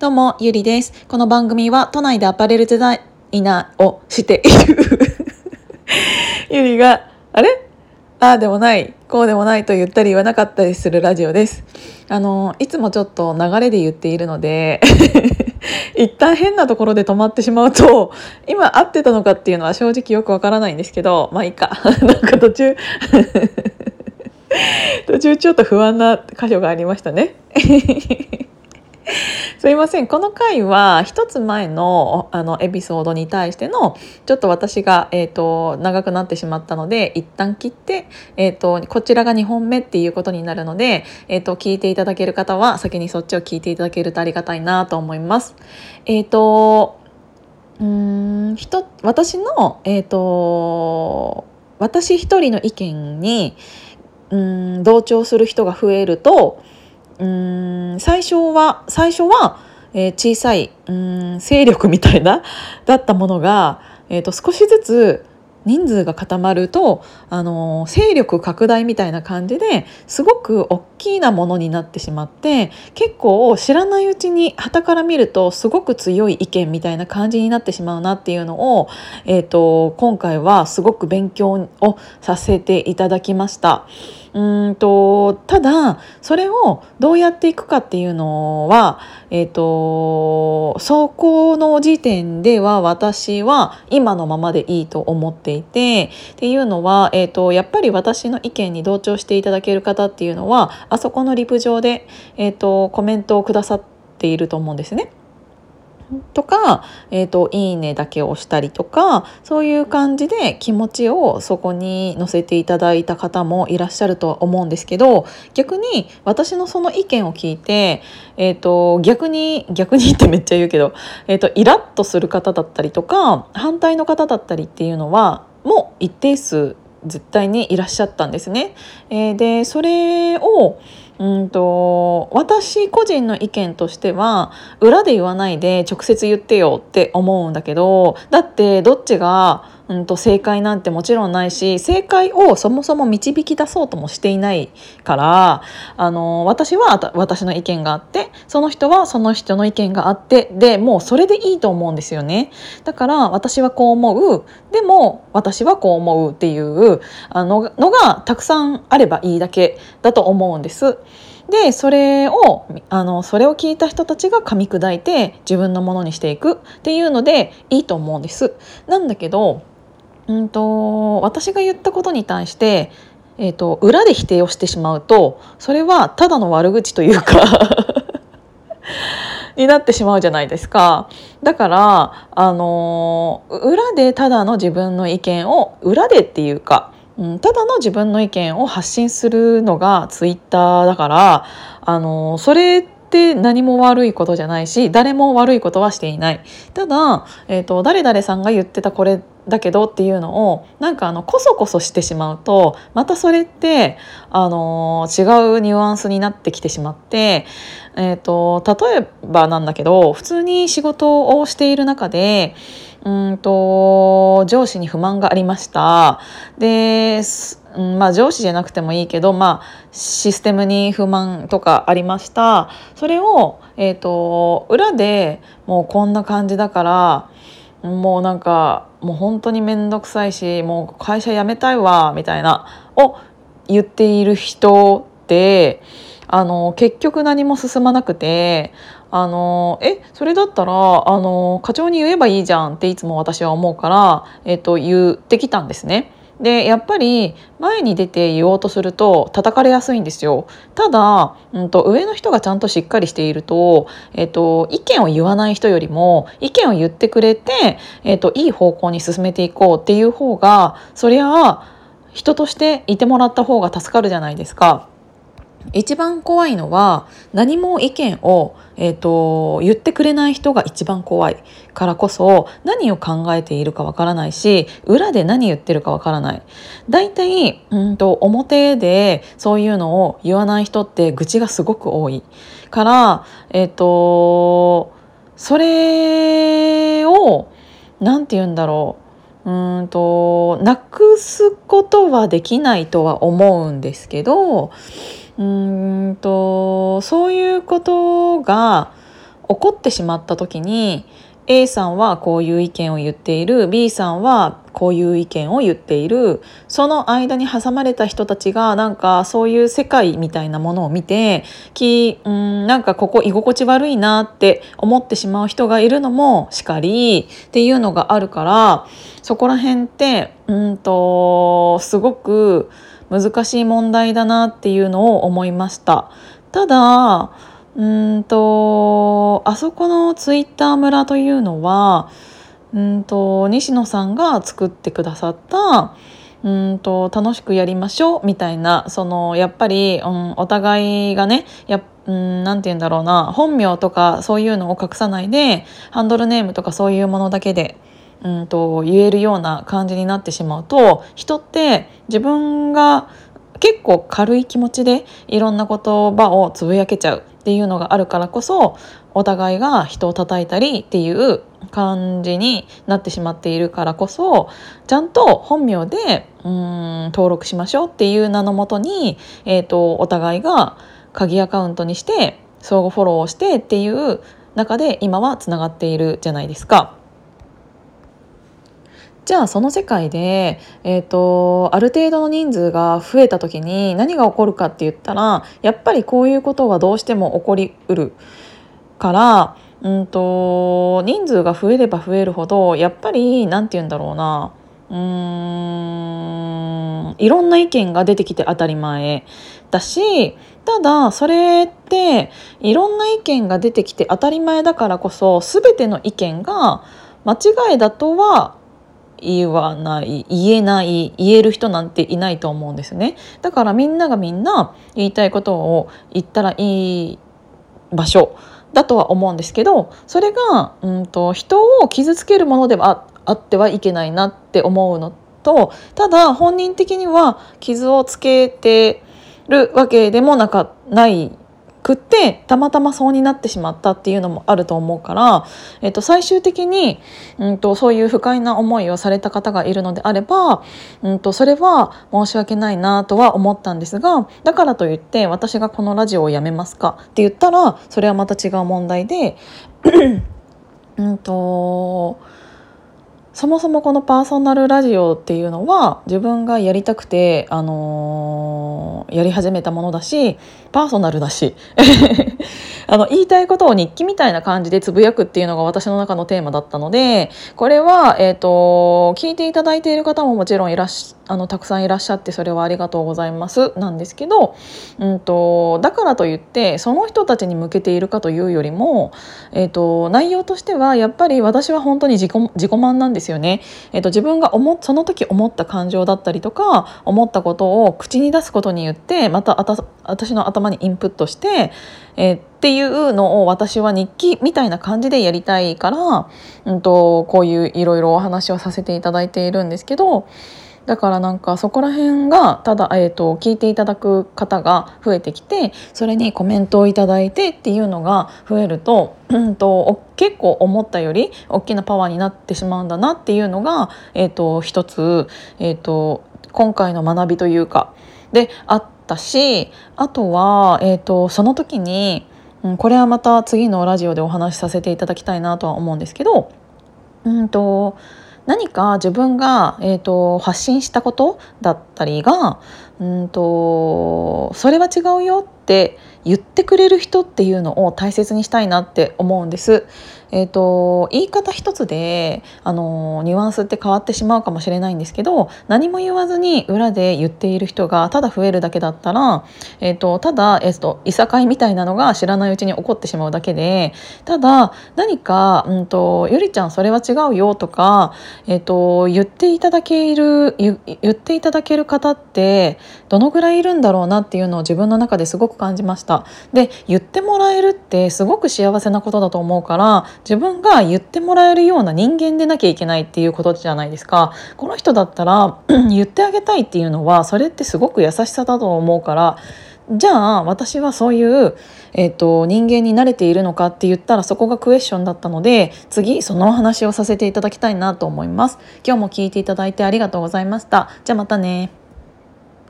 どうも、ゆりです。この番組は都内でアパレルデザイナーをしている ゆりが、あれ？ああでもない、こうでもないと言ったり言わなかったりするラジオです。あの、いつもちょっと流れで言っているので、一旦変なところで止まってしまうと、今合ってたのかっていうのは正直よくわからないんですけど、まあいいか。なんか途中途中ちょっと不安な箇所がありましたね。すいませんこの回は一つ前のあのエピソードに対してのちょっと私が、えーと、長くなってしまったので一旦切って、えーと、こちらが2本目っていうことになるので、えーと、聞いていただける方は先にそっちを聞いていただけるとありがたいなと思います。えー、とうん人私の、えー、と私一人の意見にうん同調する人が増えるとうん最初は最初は、えー、小さいうん勢力みたいな だったものが、えーと、少しずつ人数が固まると、あの勢力拡大みたいな感じですごく大きなものになってしまって結構知らないうちに旗から見るとすごく強い意見みたいな感じになってしまうなっていうのを、えーと今回はすごく勉強をさせていただきました。うんとただそれをどうやっていくかっていうのは、えーと、そこの時点では私は今のままでいいと思っていてっていうのは、えーと、やっぱり私の意見に同調していただける方っていうのはあそこのリプ上で、えーとコメントをくださっていると思うんですね。とか、えーと、いいねだけをしたりとかそういう感じで気持ちをそこに載せていただいた方もいらっしゃるとは思うんですけど逆に私のその意見を聞いて、えーと、逆に逆にってめっちゃ言うけど、えーと、イラッとする方だったりとか反対の方だったりっていうのはもう一定数絶対にいらっしゃったんですね。え、でそれをうんと私個人の意見としては裏で言わないで直接言ってよって思うんだけどだってどっちが、うんと、正解なんてもちろんないし正解をそもそも導き出そうともしていないからあの私は私の意見があってその人はその人の意見があってでもうそれでいいと思うんですよね。だから私はこう思うでも私はこう思うっていうあののがたくさんあればいいだけだと思うんです。でそれをあのそれを聞いた人たちが噛み砕いて自分のものにしていくっていうのでいいと思うんです。なんだけど、うんと、私が言ったことに対して、えーと、裏で否定をしてしまうとそれはただの悪口というか になってしまうじゃないですか。だからあの裏でただの自分の意見を裏でっていうかうん、ただの自分の意見を発信するのがツイッターだからあのそれって何も悪いことじゃないし誰も悪いことはしていない。ただ、えーと、誰々さんが言ってたこれだけどっていうのをなんかあのこそこそしてしまうとまたそれってあの違うニュアンスになってきてしまって、えーと例えばなんだけど普通に仕事をしている中でうんと上司に不満がありました。で、うんまあ、上司じゃなくてもいいけど、まあ、システムに不満とかありました。それを、えーと、裏でもうこんな感じだからもうなんかもう本当に面倒くさいしもう会社辞めたいわみたいなを言っている人ってあの結局何も進まなくてあのえそれだったらあの課長に言えばいいじゃんっていつも私は思うから、えっと、言ってきたんですね。でやっぱり前に出て言おうとすると叩かれやすいんですよただ、うんと、上の人がちゃんとしっかりしていると、えっと、意見を言わない人よりも意見を言ってくれて、えっと、いい方向に進めていこうっていう方がそりゃあ人としていてもらった方が助かるじゃないですか。一番怖いのは何も意見を、えーと、言ってくれない人が一番怖いからこそ何を考えているかわからないし裏で何言ってるかわからない。だいたいうんと表でそういうのを言わない人って愚痴がすごく多いから、え、ー、とそれを何て言うんだろううんとなくすことはできないとは思うんですけどうんとそういうことが怒ってしまった時に A さんはこういう意見を言っている B さんはこういう意見を言っている。その間に挟まれた人たちがなんかそういう世界みたいなものを見てきうんなんかここ居心地悪いなって思ってしまう人がいるのもしかりっていうのがあるからそこら辺ってうんとすごく難しい問題だなっていうのを思いました。ただうんとあそこのツイッター村というのはうんと西野さんが作ってくださったうんと楽しくやりましょうみたいなそのやっぱり、うん、お互いがねやうんなんて言うんだろうな本名とかそういうのを隠さないでハンドルネームとかそういうものだけでうんと言えるような感じになってしまうと人って自分が結構軽い気持ちでいろんな言葉をつぶやけちゃうっていうのがあるからこそお互いが人を叩いたりっていう感じになってしまっているからこそちゃんと本名でうん登録しましょうっていう名のもとに、えーと、お互いが鍵アカウントにして相互フォローをしてっていう中で今はつながっているじゃないですか。じゃあその世界で、えーと、ある程度の人数が増えた時に何が起こるかって言ったらやっぱりこういうことはどうしても起こりうるから、うんと、人数が増えれば増えるほどやっぱり何て言うんだろうなうーんいろんな意見が出てきて当たり前だしただそれっていろんな意見が出てきて当たり前だからこそ全ての意見が間違いだとは言わない言えない言える人なんていないと思うんですね。だからみんながみんな言いたいことを言ったらいい場所だとは思うんですけどそれが、うんと、人を傷つけるものではあってはいけないなって思うのとただ本人的には傷をつけてるわけでもなかないくってたまたまそうになってしまったっていうのもあると思うから、えっと、最終的に、うんと、そういう不快な思いをされた方がいるのであれば、うんと、それは申し訳ないなとは思ったんですがだからといって私がこのラジオをやめますかって言ったらそれはまた違う問題で うんとそもそもこのパーソナルラジオっていうのは自分がやりたくて、あのー、やり始めたものだしパーソナルだし あの言いたいことを日記みたいな感じでつぶやくっていうのが私の中のテーマだったのでこれは、えーと、聞いていただいている方ももちろんいらっしあのたくさんいらっしゃってそれはありがとうございますなんですけど、うんと、だからといってその人たちに向けているかというよりも、えーと、内容としてはやっぱり私は本当に自己自己満なんですよね。えー、と自分が思その時思った感情だったりとか思ったことを口に出すことによってまた私の頭にインプットして、えー、っていうのを私は日記みたいな感じでやりたいから、うんと、こういういろいろお話をさせていただいているんですけどだからなんかそこら辺がただ、えーと、聞いていただく方が増えてきてそれにコメントをいただいてっていうのが増えると,、うんと、結構思ったより大きなパワーになってしまうんだなっていうのが、えーと、一つ、えー、と今回の学びというか。であったしあとは、えー、とその時に、うん、これはまた次のラジオでお話しさせていただきたいなとは思うんですけどうんと何か自分が、えーと、発信したことだったりがうんとそれは違うよって言ってくれる人っていうのを大切にしたいなって思うんです。えーと、言い方一つであのニュアンスって変わってしまうかもしれないんですけど何も言わずに裏で言っている人がただ増えるだけだったら、えーと、ただ、えーと、いさかいみたいなのが知らないうちに起こってしまうだけでただ何か、うん、とゆりちゃんそれは違うよとか、えー、と言っていただける言っていただける方ってどのぐらいいるんだろうなっていうのを自分の中ですごく感じました。で言ってもらえるってすごく幸せなことだと思うから自分が言ってもらえるような人間でなきゃいけないっていうことじゃないですか。この人だったら 言ってあげたいっていうのはそれってすごく優しさだと思うからじゃあ私はそういう、えーと、人間に慣れているのかって言ったらそこがクエスチョンだったので次そのお話をさせていただきたいなと思います。今日も聞いていただいてありがとうございました。じゃあまたね。